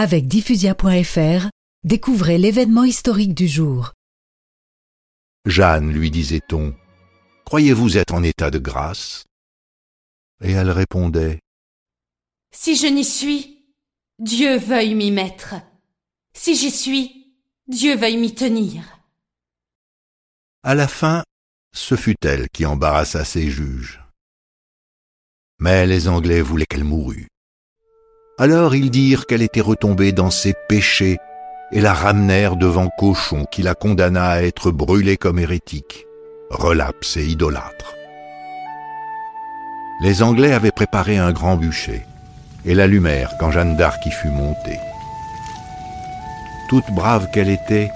Avec diffusia.fr, découvrez l'événement historique du jour. Jeanne, lui disait-on, croyez-vous être en état de grâce? Et elle répondait, Si je n'y suis, Dieu veuille m'y mettre. Si j'y suis, Dieu veuille m'y tenir. À la fin, ce fut elle qui embarrassa ses juges. Mais les Anglais voulaient qu'elle mourût. Alors ils dirent qu'elle était retombée dans ses péchés et la ramenèrent devant Cochon qui la condamna à être brûlée comme hérétique, relapse et idolâtre. Les Anglais avaient préparé un grand bûcher et l'allumèrent quand Jeanne d'Arc y fut montée. Toute brave qu'elle était,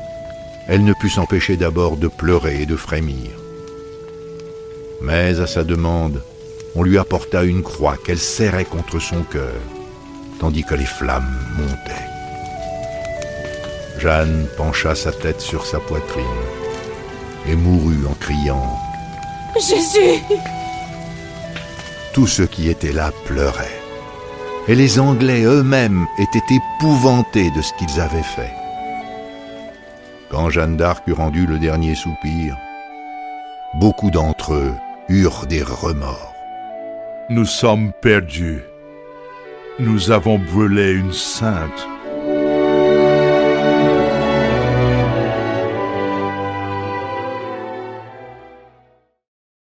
elle ne put s'empêcher d'abord de pleurer et de frémir. Mais à sa demande, on lui apporta une croix qu'elle serrait contre son cœur, tandis que les flammes montaient. Jeanne pencha sa tête sur sa poitrine et mourut en criant Jésus Tous ceux qui étaient là pleuraient, et les Anglais eux-mêmes étaient épouvantés de ce qu'ils avaient fait. Quand Jeanne d'Arc eut rendu le dernier soupir, beaucoup d'entre eux eurent des remords. Nous sommes perdus. Nous avons brûlé une sainte